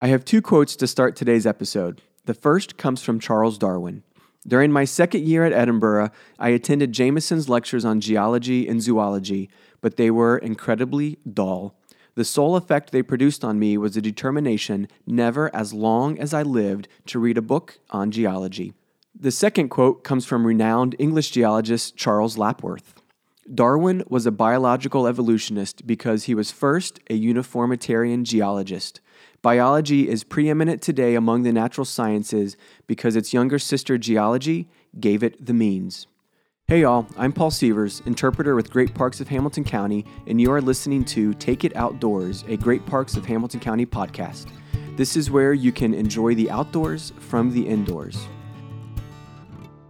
I have two quotes to start today's episode. The first comes from Charles Darwin. During my second year at Edinburgh, I attended Jameson's lectures on geology and zoology, but they were incredibly dull. The sole effect they produced on me was a determination, never as long as I lived, to read a book on geology. The second quote comes from renowned English geologist Charles Lapworth. Darwin was a biological evolutionist because he was first a uniformitarian geologist. Biology is preeminent today among the natural sciences because its younger sister, geology, gave it the means. Hey y'all, I'm Paul Sievers, interpreter with Great Parks of Hamilton County, and you are listening to Take It Outdoors, a Great Parks of Hamilton County podcast. This is where you can enjoy the outdoors from the indoors.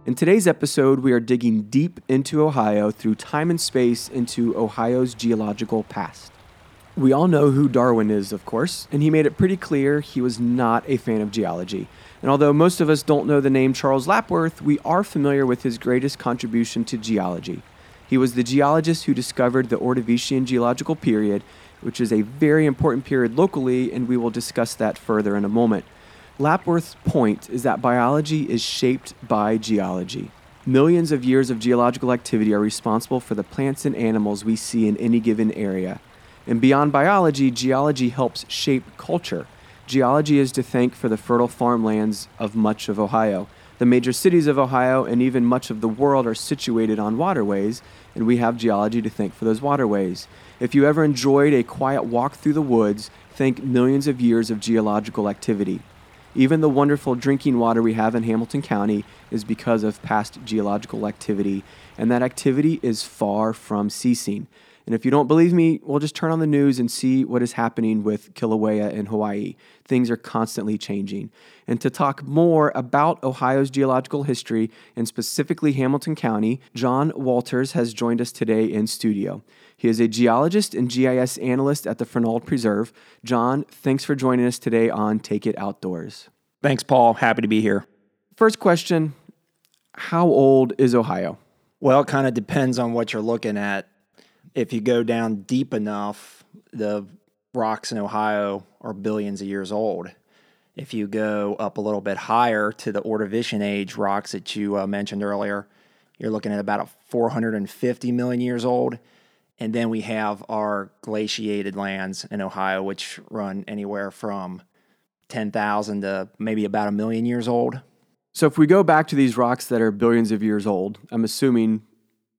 In today's episode, we are digging deep into Ohio through time and space into Ohio's geological past. We all know who Darwin is, of course, and he made it pretty clear he was not a fan of geology. And although most of us don't know the name Charles Lapworth, we are familiar with his greatest contribution to geology. He was the geologist who discovered the Ordovician geological period, which is a very important period locally, and we will discuss that further in a moment. Lapworth's point is that biology is shaped by geology. Millions of years of geological activity are responsible for the plants and animals we see in any given area. And beyond biology, geology helps shape culture. Geology is to thank for the fertile farmlands of much of Ohio. The major cities of Ohio and even much of the world are situated on waterways, and we have geology to thank for those waterways. If you ever enjoyed a quiet walk through the woods, thank millions of years of geological activity. Even the wonderful drinking water we have in Hamilton County is because of past geological activity, and that activity is far from ceasing. And if you don't believe me, well, just turn on the news and see what is happening with Kilauea in Hawaii. Things are constantly changing. And to talk more about Ohio's geological history and specifically Hamilton County, John Walters has joined us today in studio. He is a geologist and GIS analyst at the Fernald Preserve. John, thanks for joining us today on Take It Outdoors. Thanks, Paul. Happy to be here. First question How old is Ohio? Well, it kind of depends on what you're looking at if you go down deep enough, the rocks in Ohio are billions of years old. If you go up a little bit higher to the Ordovician age rocks that you uh, mentioned earlier, you're looking at about 450 million years old. And then we have our glaciated lands in Ohio, which run anywhere from 10,000 to maybe about a million years old. So, if we go back to these rocks that are billions of years old, I'm assuming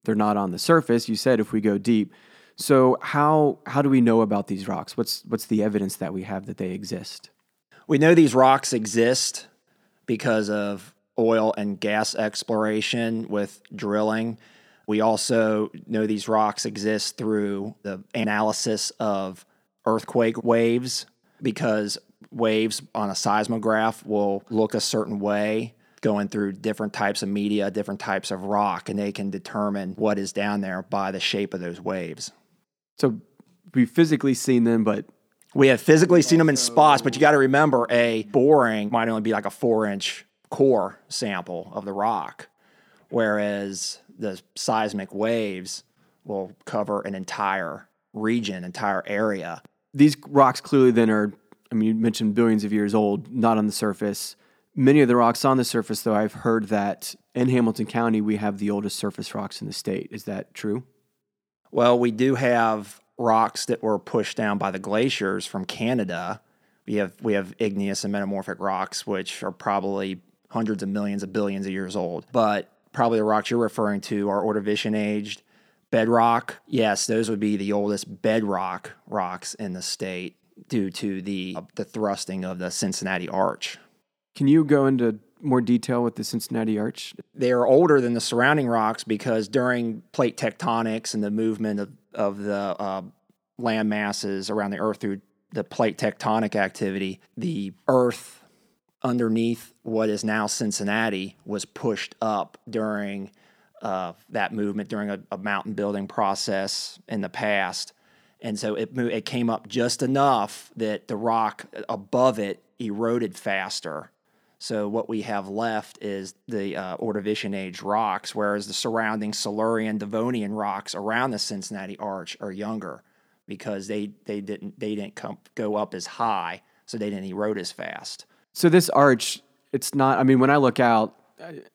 they're not on the surface. You said if we go deep. So how how do we know about these rocks? What's what's the evidence that we have that they exist? We know these rocks exist because of oil and gas exploration with drilling. We also know these rocks exist through the analysis of earthquake waves because waves on a seismograph will look a certain way going through different types of media, different types of rock, and they can determine what is down there by the shape of those waves. So we've physically seen them, but we have physically seen them in spots, but you got to remember a boring might only be like a four inch core sample of the rock, whereas the seismic waves will cover an entire region, entire area. These rocks clearly then are, I mean, you mentioned billions of years old, not on the surface. Many of the rocks on the surface, though, I've heard that in Hamilton County we have the oldest surface rocks in the state. Is that true? Well, we do have rocks that were pushed down by the glaciers from Canada. We have we have igneous and metamorphic rocks, which are probably hundreds of millions of billions of years old. But probably the rocks you're referring to are Ordovician aged bedrock. Yes, those would be the oldest bedrock rocks in the state due to the the thrusting of the Cincinnati Arch. Can you go into more detail with the Cincinnati Arch? They are older than the surrounding rocks because during plate tectonics and the movement of, of the uh, land masses around the Earth through the plate tectonic activity, the Earth underneath what is now Cincinnati was pushed up during uh, that movement during a, a, mountain building process in the past. And so it, it came up just enough that the rock above it eroded faster so what we have left is the uh, Ordovician age rocks, whereas the surrounding Silurian, Devonian rocks around the Cincinnati Arch are younger because they they didn't they didn't come, go up as high, so they didn't erode as fast. So this arch, it's not. I mean, when I look out,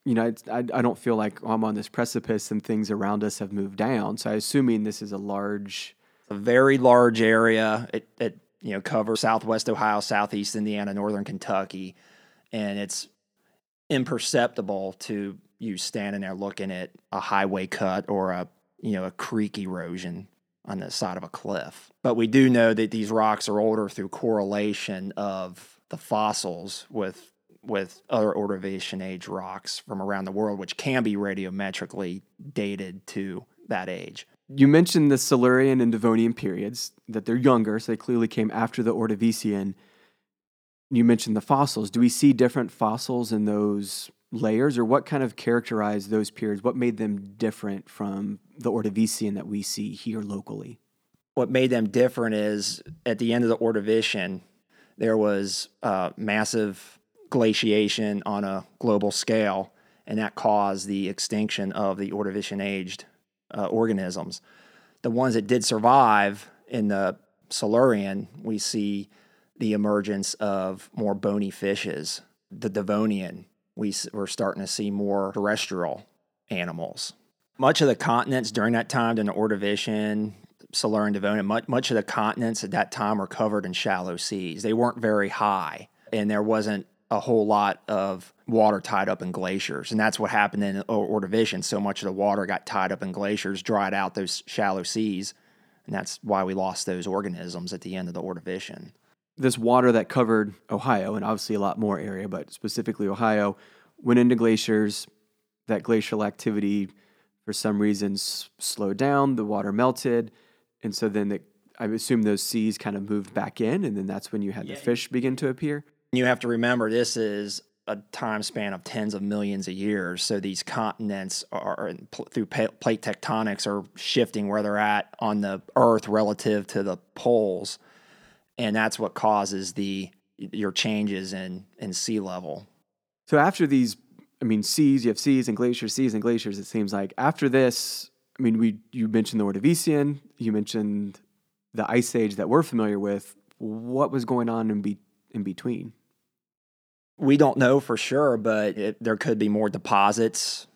you know, it's, I I don't feel like I'm on this precipice and things around us have moved down. So I'm assuming this is a large. a very large area. It, it you know covers Southwest Ohio, Southeast Indiana, Northern Kentucky, and it's imperceptible to you standing there looking at a highway cut or a you know a creek erosion on the side of a cliff. But we do know that these rocks are older through correlation of the fossils with with other Ordovician age rocks from around the world, which can be radiometrically dated to that age. You mentioned the Silurian and Devonian periods that they're younger, so they clearly came after the Ordovician. You mentioned the fossils. Do we see different fossils in those layers, or what kind of characterized those periods? What made them different from the Ordovician that we see here locally? what made them different is at the end of the Ordovician, there was uh, massive glaciation on a global scale, and that caused the extinction of the Ordovician aged uh, organisms. The ones that did survive in the Silurian, we see the emergence of more bony fishes. The Devonian, we, we're starting to see more terrestrial animals. Much of the continents during that time, during the Ordovician, Silurian, Devonian, much, much of the continents at that time were covered in shallow seas. They weren't very high, and there wasn't a whole lot of water tied up in glaciers. And that's what happened in Or- Ordovician. So much of the water got tied up in glaciers, dried out those shallow seas, and that's why we lost those organisms at the end of the Ordovician. This water that covered Ohio and obviously a lot more area, but specifically Ohio, went into glaciers. That glacial activity, for some reasons, slowed down. The water melted, and so then the, I assume those seas kind of moved back in, and then that's when you had the fish begin to appear. You have to remember this is a time span of tens of millions of years. So these continents are through plate tectonics are shifting where they're at on the Earth relative to the poles, and that's what causes the your changes in in sea level. So after these, I mean, seas, you have seas and glaciers, seas and glaciers. It seems like after this, I mean, we you mentioned the Ordovician, you mentioned the ice age that we're familiar with. What was going on in be in between? We don't know for sure, but it, there could be more deposits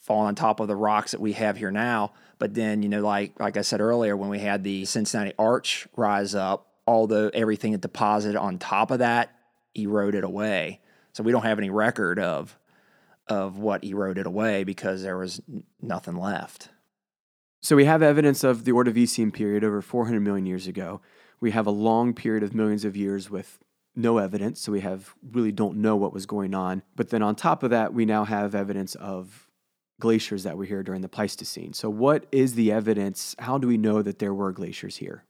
falling on top of the rocks that we have here now. But then, you know, like like I said earlier, when we had the Cincinnati Arch rise up, the everything that deposited on top of that eroded away. So we don't have any record of of what eroded away because there was nothing left. So we have evidence of the Ordovician period over 400 million years ago. We have a long period of millions of years with no evidence, so we have really don't know what was going on. But then on top of that, we now have evidence of glaciers that were here during the Pleistocene. So what is the evidence? How do we know that there were glaciers here?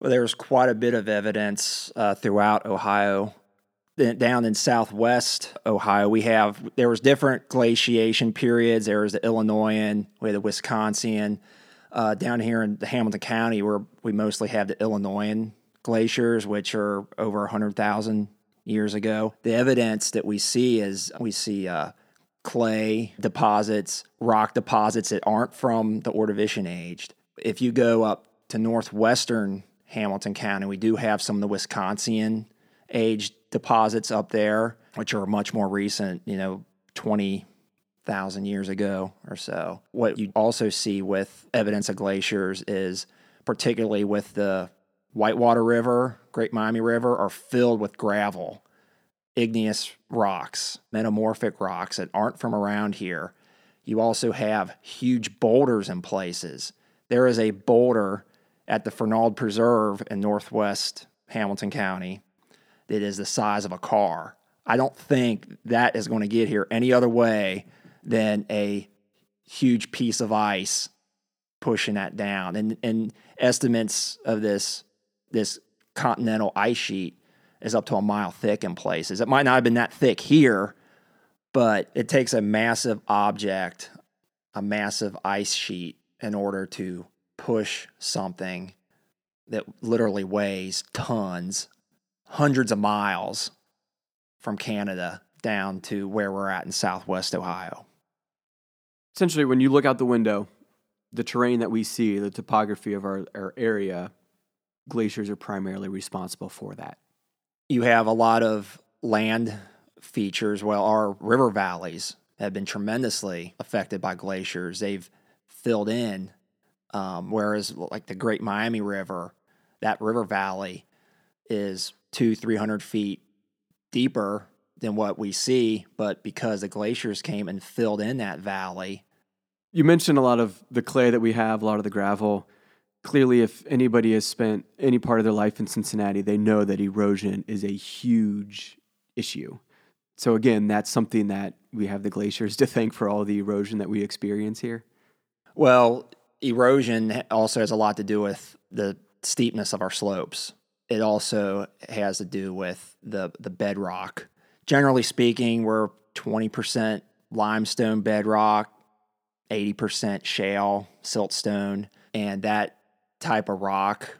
Well, there's quite a bit of evidence uh, throughout Ohio. Down in southwest Ohio, we have there was different glaciation periods. There was the Illinoisan, we had the Wisconsin. Uh, down here in Hamilton County, where we mostly have the Illinoisan glaciers, which are over hundred thousand years ago. The evidence that we see is we see uh, clay deposits, rock deposits that aren't from the Ordovician aged. If you go up to northwestern Hamilton County, we do have some of the Wisconsin age deposits up there, which are much more recent, you know, 20,000 years ago or so. What you also see with evidence of glaciers is particularly with the Whitewater River, Great Miami River, are filled with gravel igneous rocks, metamorphic rocks that aren't from around here. You also have huge boulders in places. There is a boulder at the Fernald Preserve in northwest Hamilton County that is the size of a car. I don't think that is going to get here any other way than a huge piece of ice pushing that down. And and estimates of this this continental ice sheet is up to a mile thick in places. It might not have been that thick here, but it takes a massive object, a massive ice sheet, in order to push something that literally weighs tons, hundreds of miles from Canada down to where we're at in southwest Ohio. Essentially, when you look out the window, the terrain that we see, the topography of our, our area, glaciers are primarily responsible for that. You have a lot of land features. Well, our river valleys have been tremendously affected by glaciers. They've filled in, um, whereas like the Great Miami River, that river valley is two, three hundred feet deeper than what we see, but because the glaciers came and filled in that valley. You mentioned a lot of the clay that we have, a lot of the gravel. Clearly, if anybody has spent any part of their life in Cincinnati, they know that erosion is a huge issue. So, again, that's something that we have the glaciers to thank for all the erosion that we experience here. Well, erosion also has a lot to do with the steepness of our slopes. It also has to do with the, the bedrock generally speaking, we're 20% limestone bedrock, 80% shale, siltstone, and that type of rock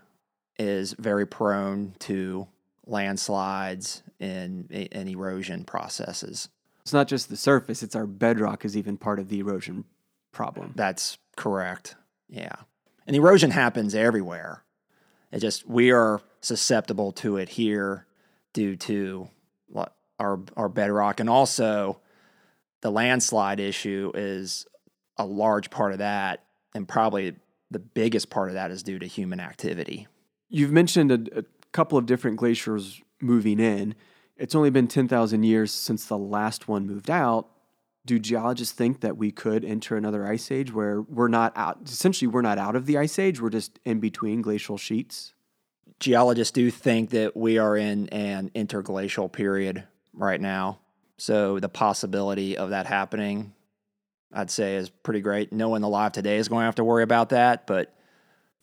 is very prone to landslides and, and erosion processes. It's not just the surface, it's our bedrock is even part of the erosion problem. That's correct. Yeah. And erosion happens everywhere. It just we are susceptible to it here due to our our bedrock, and also the landslide issue is a large part of that, and probably the biggest part of that is due to human activity. You've mentioned a, a couple of different glaciers moving in. It's only been 10,000 years since the last one moved out. Do geologists think that we could enter another ice age where we're not out? Essentially, we're not out of the ice age, we're just in between glacial sheets? Geologists do think that we are in an interglacial period right now. So the possibility of that happening, I'd say, is pretty great. No one alive today is going to have to worry about that, but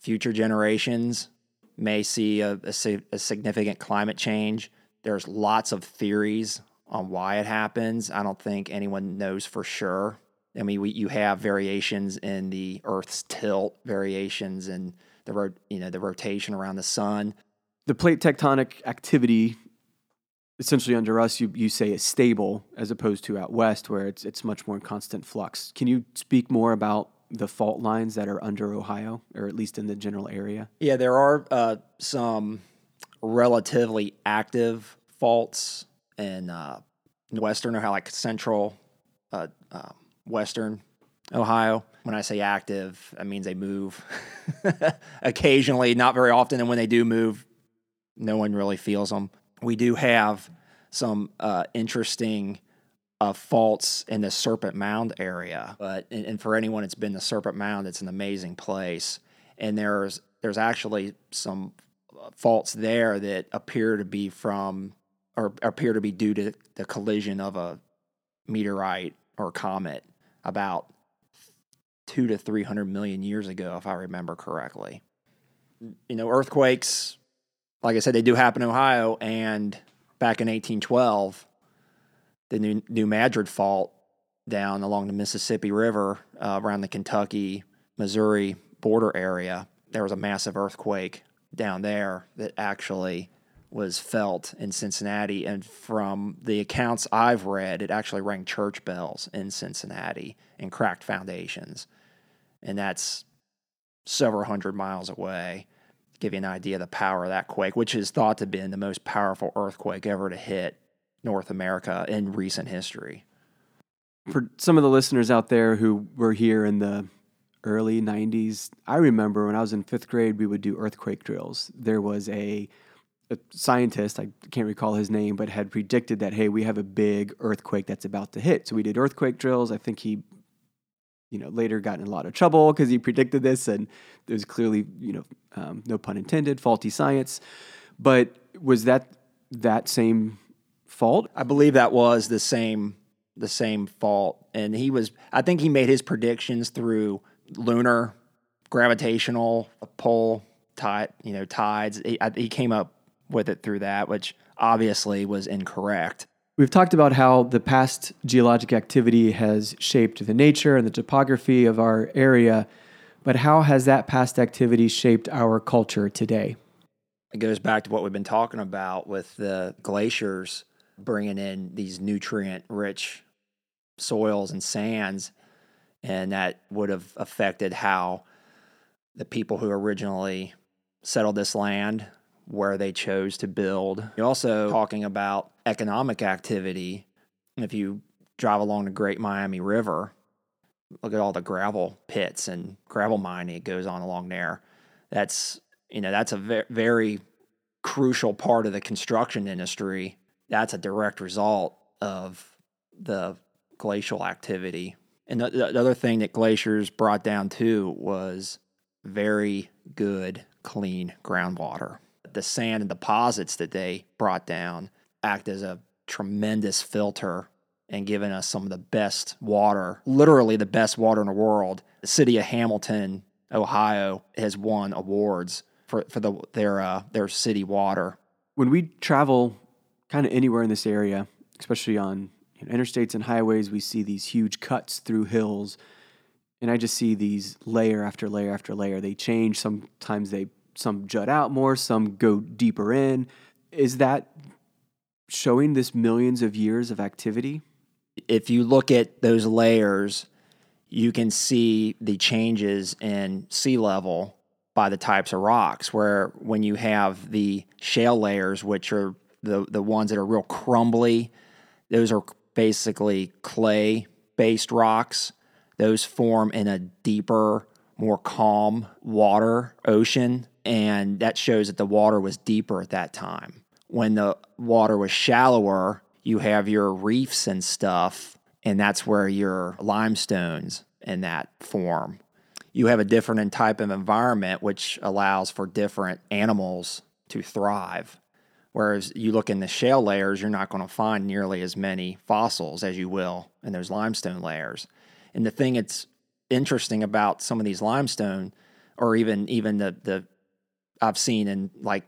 future generations may see a, a, a significant climate change. There's lots of theories on why it happens. I don't think anyone knows for sure. I mean, we, you have variations in the Earth's tilt, variations in the you know the rotation around the sun. The plate tectonic activity essentially under us you, you say is stable as opposed to out west where it's it's much more in constant flux. Can you speak more about the fault lines that are under Ohio or at least in the general area? Yeah, there are uh, some relatively active faults in uh, western Ohio, like central uh, uh, western Ohio. When I say active, that means they move occasionally, not very often, and when they do move, no one really feels them we do have some uh, interesting uh, faults in the Serpent Mound area. But and, and, for anyone that's been to Serpent Mound, it's an amazing place. And there's there's actually some uh, faults there that appear to be from or appear to be due to the collision of a meteorite or comet about two to three hundred million years ago, if I remember correctly. You know, earthquakes like I said, they do happen in Ohio. And back in 1812, the New, New Madrid Fault down along the Mississippi River uh, around the Kentucky, Missouri border area, there was a massive earthquake down there that actually was felt in Cincinnati. And from the accounts I've read, it actually rang church bells in Cincinnati and cracked foundations. And that's several hundred miles away give you an idea of the power of that quake, which is thought to have been the most powerful earthquake ever to hit North America in recent history. For some of the listeners out there who were here in the early 90s, I remember when I was in fifth grade, we would do earthquake drills. There was a, a scientist, I can't recall his name, but had predicted that, hey, we have a big earthquake that's about to hit. So we did earthquake drills. I think he you know, later got in a lot of trouble because he predicted this, and there's clearly, you know, um, no pun intended, faulty science. But was that that same fault? I believe that was the same the same fault, and he was. I think he made his predictions through lunar gravitational pull tide, you know, tides. He, he came up with it through that, which obviously was incorrect. We've talked about how the past geologic activity has shaped the nature and the topography of our area, but how has that past activity shaped our culture today? It goes back to what we've been talking about with the glaciers bringing in these nutrient rich soils and sands, and that would have affected how the people who originally settled this land where they chose to build. You're also talking about economic activity. If you drive along the Great Miami River, look at all the gravel pits and gravel mining that goes on along there. That's you know that's a very, very crucial part of the construction industry. That's a direct result of the glacial activity. And the, the other thing that glaciers brought down too was very good, clean groundwater. The sand and deposits that they brought down act as a tremendous filter and given us some of the best water, literally the best water in the world. The city of Hamilton, Ohio, has won awards for, for the, their, uh, their city water. When we travel kind of anywhere in this area, especially on you know, interstates and highways, we see these huge cuts through hills. And I just see these layer after layer after layer. They change. Sometimes they some jut out more, some go deeper in. Is that showing this millions of years of activity? if you look at those layers, you can see the changes in sea level by the types of rocks. Where when you have the shale layers, which are the, the ones that are real crumbly, those are basically clay based rocks. Those form in a deeper, more calm water ocean. And that shows that the water was deeper at that time. When the water was shallower, you have your reefs and stuff, and that's where your limestones in that form. You have a different type of environment which allows for different animals to thrive. Whereas you look in the shale layers, you're not going to find nearly as many fossils as you will in those limestone layers. And the thing that's interesting about some of these limestone, or even even the the I've seen in like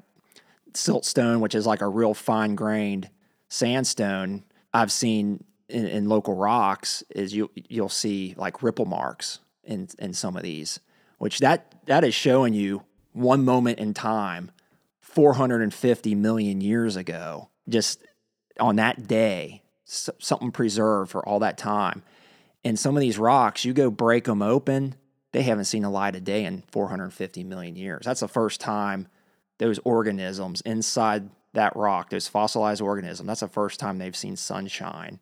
siltstone, which is like a real fine grained sandstone I've seen in, in, local rocks is you you'll see like ripple marks in in some of these, which that that is showing you one moment in time, 450 million years ago, just on that day, something preserved for all that time. And some of these rocks, you go break them open, they haven't seen the light of day in 450 million years. That's the first time those organisms inside that rock, those fossilized organisms, that's the first time they've seen sunshine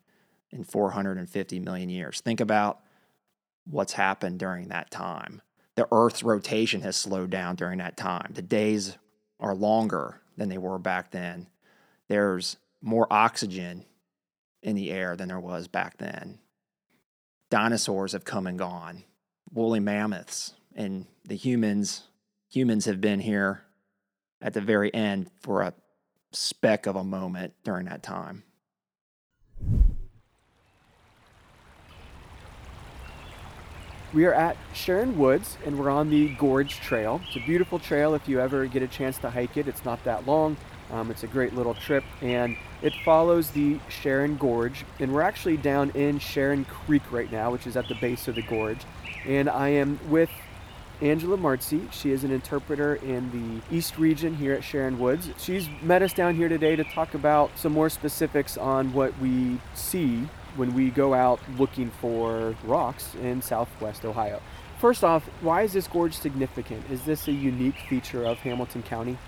in 450 million years. Think about what's happened during that time. The Earth's rotation has slowed down during that time. The days are longer than they were back then. There's more oxygen in the air than there was back then. Dinosaurs have come and gone, woolly mammoths, and the humans humans have been here at the very end for a speck of a moment during that time. We are at Sharon Woods and we're on the Gorge Trail. It's a beautiful trail if you ever get a chance to hike it. It's not that long. Um, it's a great little trip and it follows the Sharon Gorge. And we're actually down in Sharon Creek right now, which is at the base of the gorge. And I am with Angela Marzi. She is an interpreter in the East region here at Sharon Woods. She's met us down here today to talk about some more specifics on what we see when we go out looking for rocks in southwest Ohio. First off, why is this gorge significant? Is this a unique feature of Hamilton County?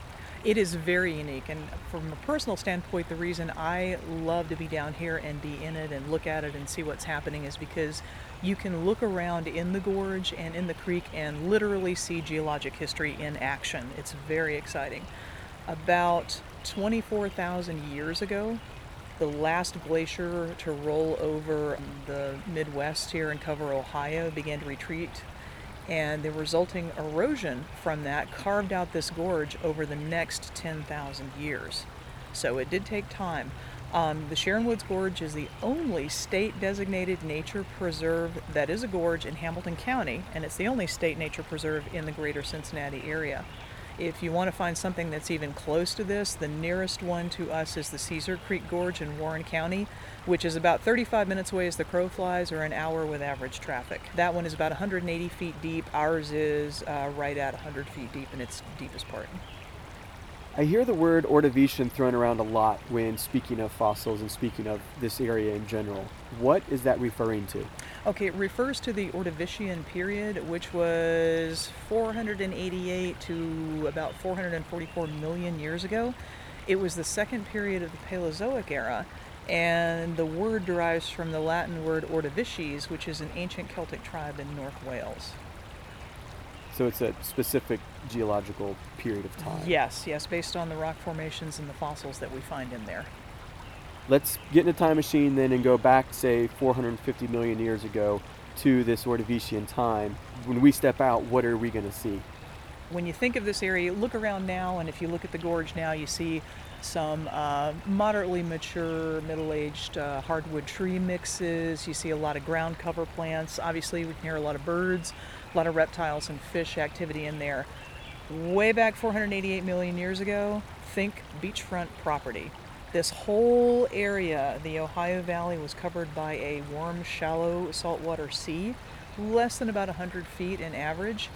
It is very unique, and from a personal standpoint, the reason I love to be down here and be in it and look at it and see what's happening is because you can look around in the gorge and in the creek and literally see geologic history in action. It's very exciting. About 24,000 years ago, the last glacier to roll over the Midwest here and cover Ohio began to retreat, and the resulting erosion from that carved out this gorge over the next 10,000 years. So it did take time. Um, the Sharon Woods Gorge is the only state designated nature preserve that is a gorge in Hamilton County, and it's the only state nature preserve in the greater Cincinnati area. If you want to find something that's even close to this, the nearest one to us is the Caesar Creek Gorge in Warren County, which is about 35 minutes away as the crow flies or an hour with average traffic. That one is about 180 feet deep. Ours is uh, right at 100 feet deep in its deepest part. I hear the word Ordovician thrown around a lot when speaking of fossils and speaking of this area in general. What is that referring to? Okay, it refers to the Ordovician period, which was 488 to about 444 million years ago. It was the second period of the Paleozoic era, and the word derives from the Latin word Ordovices, which is an ancient Celtic tribe in North Wales. So it's a specific geological period of time. Yes, yes, based on the rock formations and the fossils that we find in there. Let's get in a time machine then and go back, say, 450 million years ago to this Ordovician time. When we step out, what are we going to see? When you think of this area, look around now, and if you look at the gorge now, you see some uh, moderately mature, middle aged uh, hardwood tree mixes. You see a lot of ground cover plants. Obviously, we can hear a lot of birds a lot of reptiles and fish activity in there. Way back 488 million years ago, think beachfront property. This whole area, the Ohio Valley, was covered by a warm, shallow saltwater sea, less than about 100 feet in average.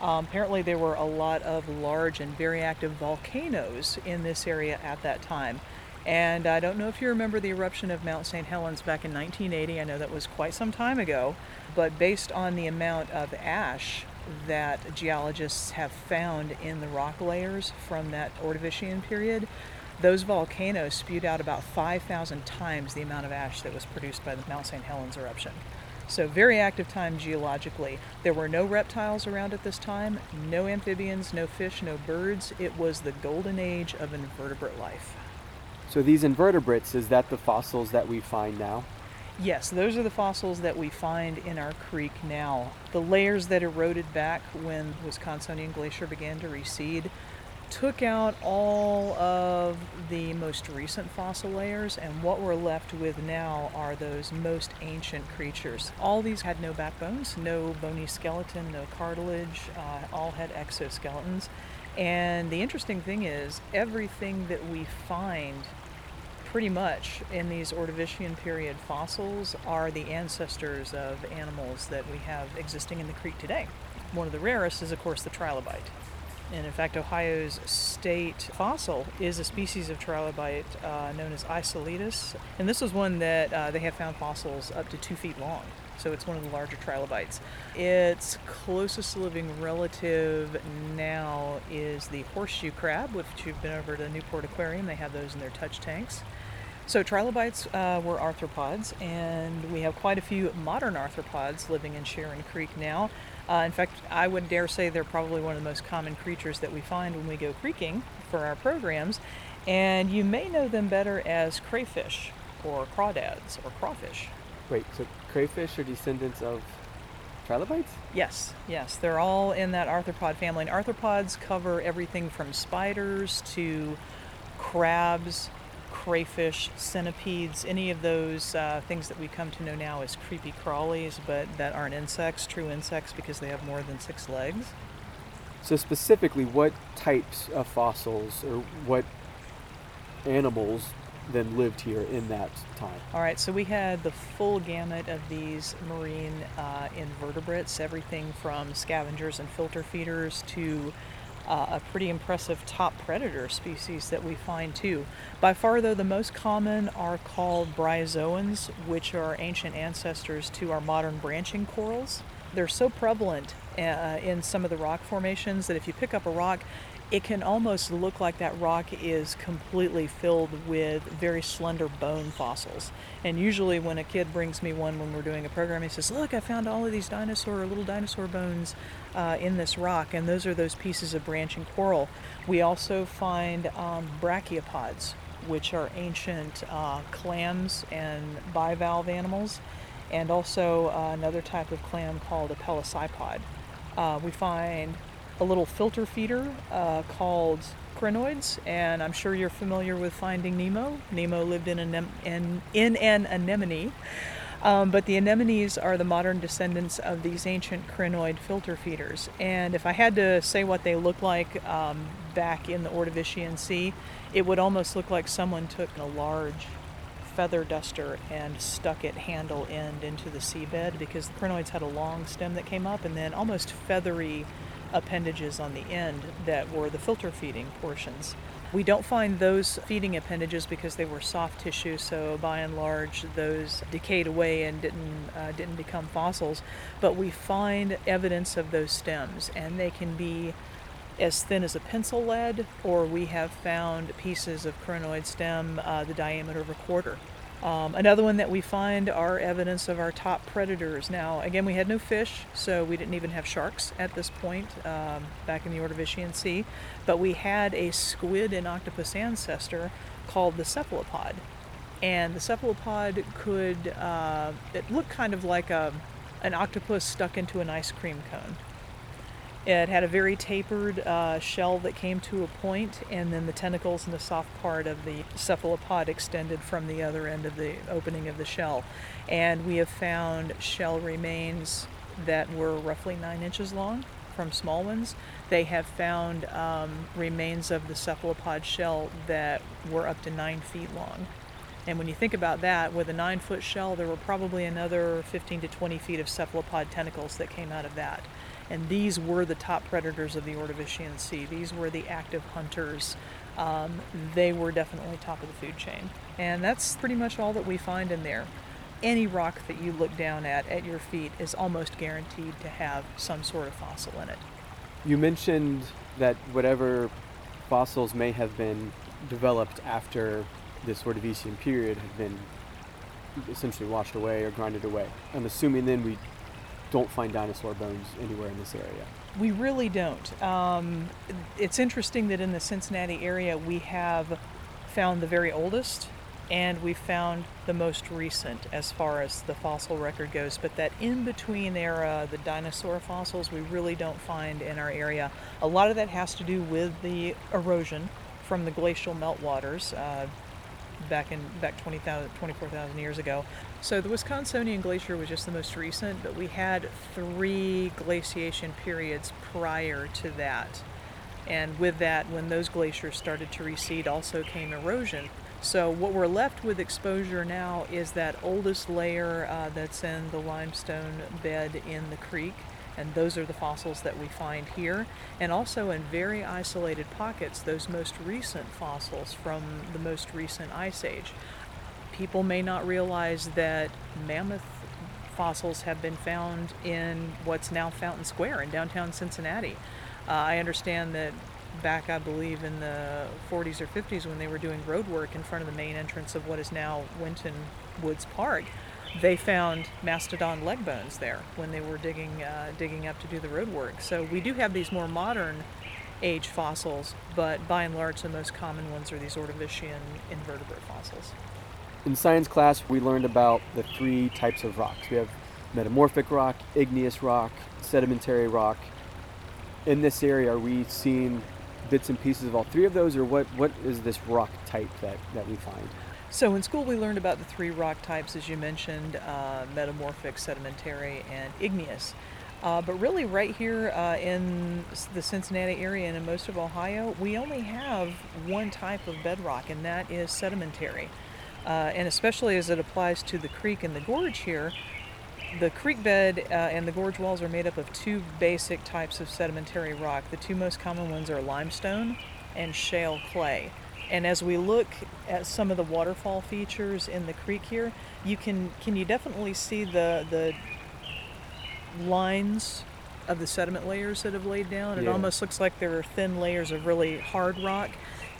Um, apparently, there were a lot of large and very active volcanoes in this area at that time. And I don't know if you remember the eruption of Mount St. Helens back in 1980. I know that was quite some time ago. But based on the amount of ash that geologists have found in the rock layers from that Ordovician period, those volcanoes spewed out about 5,000 times the amount of ash that was produced by the Mount St. Helens eruption. So, very active time geologically. There were no reptiles around at this time, no amphibians, no fish, no birds. It was the golden age of invertebrate life. So these invertebrates, is that the fossils that we find now? Yes, those are the fossils that we find in our creek now. The layers that eroded back when the Wisconsinian Glacier began to recede took out all of the most recent fossil layers, and what we're left with now are those most ancient creatures. All these had no backbones, no bony skeleton, no cartilage, uh, all had exoskeletons. And the interesting thing is, everything that we find pretty much in these Ordovician period fossils are the ancestors of animals that we have existing in the creek today. One of the rarest is, of course, the trilobite. And in fact, Ohio's state fossil is a species of trilobite uh, known as Isotelus. And this is one that uh, they have found fossils up to two feet long. So it's one of the larger trilobites. Its closest living relative now is the horseshoe crab, which you've been over to the Newport Aquarium. They have those in their touch tanks. So trilobites uh, were arthropods, and we have quite a few modern arthropods living in Sharon Creek now. Uh, in fact, I would dare say they're probably one of the most common creatures that we find when we go creeking for our programs, and you may know them better as crayfish or crawdads or crawfish. Wait, so crayfish are descendants of trilobites? Yes, yes. They're all in that arthropod family. And arthropods cover everything from spiders to crabs crayfish, centipedes, any of those uh, things that we come to know now as creepy crawlies, but that aren't insects, true insects, because they have more than six legs. So, specifically, what types of fossils or what animals then lived here in that time? All right, so we had the full gamut of these marine uh, invertebrates, everything from scavengers and filter feeders to uh, a pretty impressive top predator species that we find too. By far, though, the most common are called bryozoans, which are ancient ancestors to our modern branching corals. They're so prevalent uh, in some of the rock formations that if you pick up a rock, it can almost look like that rock is completely filled with very slender bone fossils. And usually, when a kid brings me one when we're doing a program, he says, Look, I found all of these dinosaur, little dinosaur bones uh, in this rock, and those are those pieces of branching coral. We also find um, brachiopods, which are ancient uh, clams and bivalve animals, and also uh, another type of clam called a pelecypod. Uh, we find a little filter feeder uh, called crinoids, and I'm sure you're familiar with Finding Nemo. Nemo lived in, an, in, in an anemone. Um, but the anemones are the modern descendants of these ancient crinoid filter feeders. And if I had to say what they look like um, back in the Ordovician Sea, it would almost look like someone took a large feather duster and stuck it handle end into the seabed because the crinoids had a long stem that came up and then almost feathery appendages on the end that were the filter feeding portions. We don't find those feeding appendages because they were soft tissue, so by and large those decayed away and didn't uh, didn't become fossils. But we find evidence of those stems, and they can be as thin as a pencil lead, or we have found pieces of crinoid stem uh, the diameter of a quarter. Um, another one that we find are evidence of our top predators. Now, again, we had no fish, so we didn't even have sharks at this point um, back in the Ordovician Sea, but we had a squid and octopus ancestor called the cephalopod. And the cephalopod could, uh, it looked kind of like a, an octopus stuck into an ice cream cone. It had a very tapered uh, shell that came to a point, and then the tentacles and the soft part of the cephalopod extended from the other end of the opening of the shell. And we have found shell remains that were roughly nine inches long from small ones. They have found um, remains of the cephalopod shell that were up to nine feet long. And when you think about that, with a nine foot shell, there were probably another 15 to 20 feet of cephalopod tentacles that came out of that. And these were the top predators of the Ordovician Sea. These were the active hunters. Um, they were definitely top of the food chain. And that's pretty much all that we find in there. Any rock that you look down at at your feet is almost guaranteed to have some sort of fossil in it. You mentioned that whatever fossils may have been developed after this Ordovician period have been essentially washed away or grinded away. I'm assuming then we don't find dinosaur bones anywhere in this area. We really don't. Um, it's interesting that in the Cincinnati area we have found the very oldest and we found the most recent as far as the fossil record goes. But that in between era, the dinosaur fossils, we really don't find in our area. A lot of that has to do with the erosion from the glacial meltwaters. Uh, back in back 20,000 24,000 years ago. So the Wisconsinian glacier was just the most recent, but we had three glaciation periods prior to that. And with that, when those glaciers started to recede, also came erosion. So what we're left with exposure now is that oldest layer uh, that's in the limestone bed in the creek and those are the fossils that we find here. And also in very isolated pockets, those most recent fossils from the most recent ice age. People may not realize that mammoth fossils have been found in what's now Fountain Square in downtown Cincinnati. Uh, I understand that back, I believe, in the 40s or 50s when they were doing road work in front of the main entrance of what is now Winton Woods Park, they found mastodon leg bones there when they were digging uh, digging up to do the road work. So we do have these more modern age fossils, but by and large, the most common ones are these Ordovician invertebrate fossils. In science class, we learned about the three types of rocks. We have metamorphic rock, igneous rock, sedimentary rock. In this area, are we seeing bits and pieces of all three of those, or what, what is this rock type that, that we find? So in school we learned about the three rock types, as you mentioned, uh, metamorphic, sedimentary, and igneous. Uh, but really, right here uh, in the Cincinnati area and in most of Ohio, we only have one type of bedrock, and that is sedimentary. Uh, and especially as it applies to the creek and the gorge here, the creek bed uh, and the gorge walls are made up of two basic types of sedimentary rock. The two most common ones are limestone and shale clay. And as we look at some of the waterfall features in the creek here, you can can you definitely see the the lines of the sediment layers that have laid down. It Yeah. almost looks like there are thin layers of really hard rock,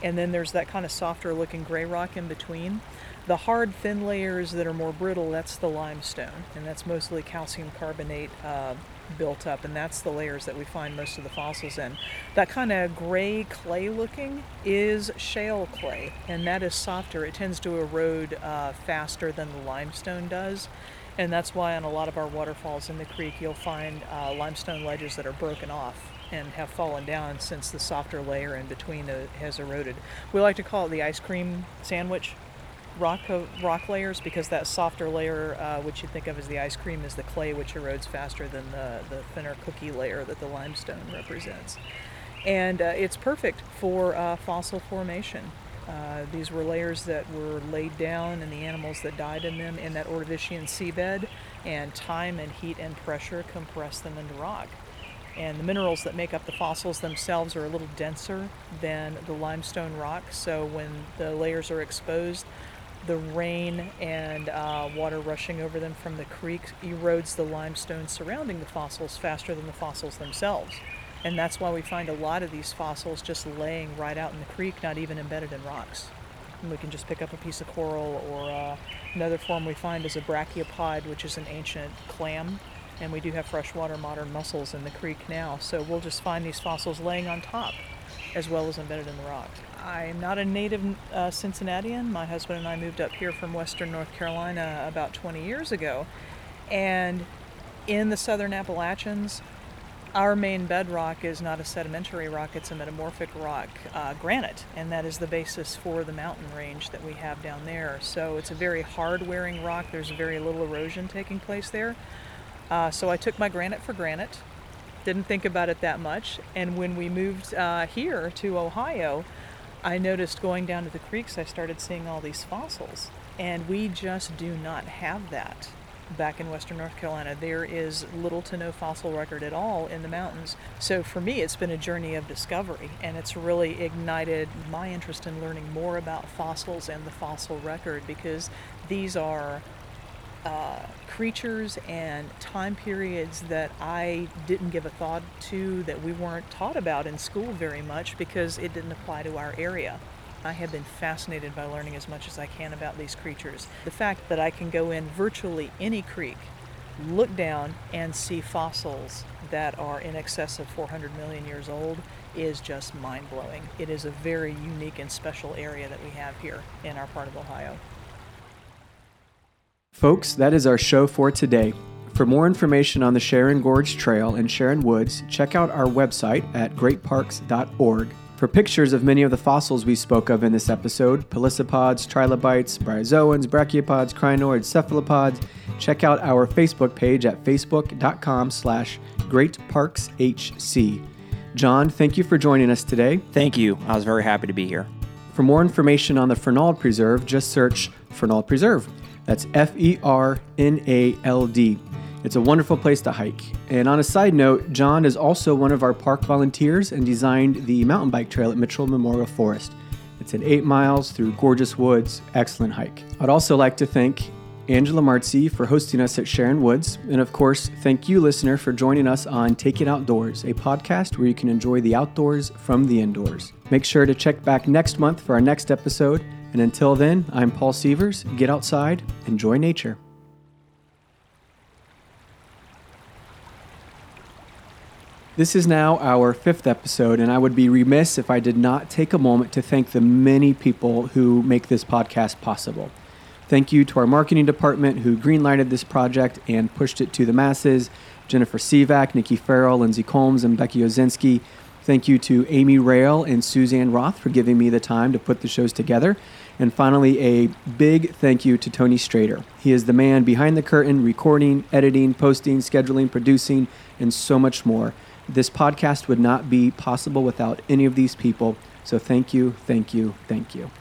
and then there's that kind of softer looking gray rock in between. The hard, thin layers that are more brittle, that's the limestone, and that's mostly calcium carbonate uh, built up, and that's the layers that we find most of the fossils in. That kind of gray clay looking is shale clay, and that is softer. It tends to erode uh, faster than the limestone does. And that's why on a lot of our waterfalls in the creek, you'll find uh, limestone ledges that are broken off and have fallen down since the softer layer in between uh, has eroded. We like to call it the ice cream sandwich rock rock layers because that softer layer, uh, which you think of as the ice cream, is the clay, which erodes faster than the, the thinner cookie layer that the limestone represents. And uh, it's perfect for uh, fossil formation. Uh, these were layers that were laid down and the animals that died in them in that Ordovician seabed, and time and heat and pressure compressed them into rock. And the minerals that make up the fossils themselves are a little denser than the limestone rock. So when the layers are exposed, the rain and uh, water rushing over them from the creek erodes the limestone surrounding the fossils faster than the fossils themselves. And that's why we find a lot of these fossils just laying right out in the creek, not even embedded in rocks. And we can just pick up a piece of coral, or uh, another form we find is a brachiopod, which is an ancient clam. And we do have freshwater modern mussels in the creek now, so we'll just find these fossils laying on top as well as embedded in the rock. I'm not a native uh, Cincinnatian. My husband and I moved up here from western North Carolina about 20 years ago. And in the southern Appalachians, our main bedrock is not a sedimentary rock, it's a metamorphic rock, uh, granite, and that is the basis for the mountain range that we have down there. So it's a very hard wearing rock, there's very little erosion taking place there. Uh, so I took my granite for granite, didn't think about it that much, and when we moved uh, here to Ohio, I noticed going down to the creeks, I started seeing all these fossils, and we just do not have that back in western North Carolina. There is little to no fossil record at all in the mountains. So for me, it's been a journey of discovery, and it's really ignited my interest in learning more about fossils and the fossil record because these are uh, creatures and time periods that I didn't give a thought to, that we weren't taught about in school very much because it didn't apply to our area. I have been fascinated by learning as much as I can about these creatures. The fact that I can go in virtually any creek, look down, and see fossils that are in excess of 400 million years old is just mind blowing. It is a very unique and special area that we have here in our part of Ohio. Folks, that is our show for today. For more information on the Sharon Gorge Trail and Sharon Woods, check out our website at greatparks.org for pictures of many of the fossils we spoke of in this episode pelecypods, trilobites, bryozoans, brachiopods, crinoids, cephalopods check out our Facebook page at facebook.com slash greatparkshc. John, thank you for joining us today. Thank you. I was very happy to be here. For more information on the Fernald Preserve, just search Fernald Preserve. That's F E R N A L D. It's a wonderful place to hike. And on a side note, John is also one of our park volunteers and designed the mountain bike trail at Mitchell Memorial Forest. It's an eight miles through gorgeous woods, excellent hike. I'd also like to thank Angela Marzi for hosting us at Sharon Woods. And of course, thank you, listener, for joining us on Take It Outdoors, a podcast where you can enjoy the outdoors from the indoors. Make sure to check back next month for our next episode. And until then, I'm Paul Sievers. Get outside, enjoy nature. This is now our fifth episode, and I would be remiss if I did not take a moment to thank the many people who make this podcast possible. Thank you to our marketing department who greenlighted this project and pushed it to the masses Jennifer Sivak, Nikki Farrell, Lindsay Combs, and Becky Ozinski. Thank you to Amy Rail and Suzanne Roth for giving me the time to put the shows together. And finally, a big thank you to Tony Strader. He is the man behind the curtain, recording, editing, posting, scheduling, producing, and so much more. This podcast would not be possible without any of these people. So thank you, thank you, thank you.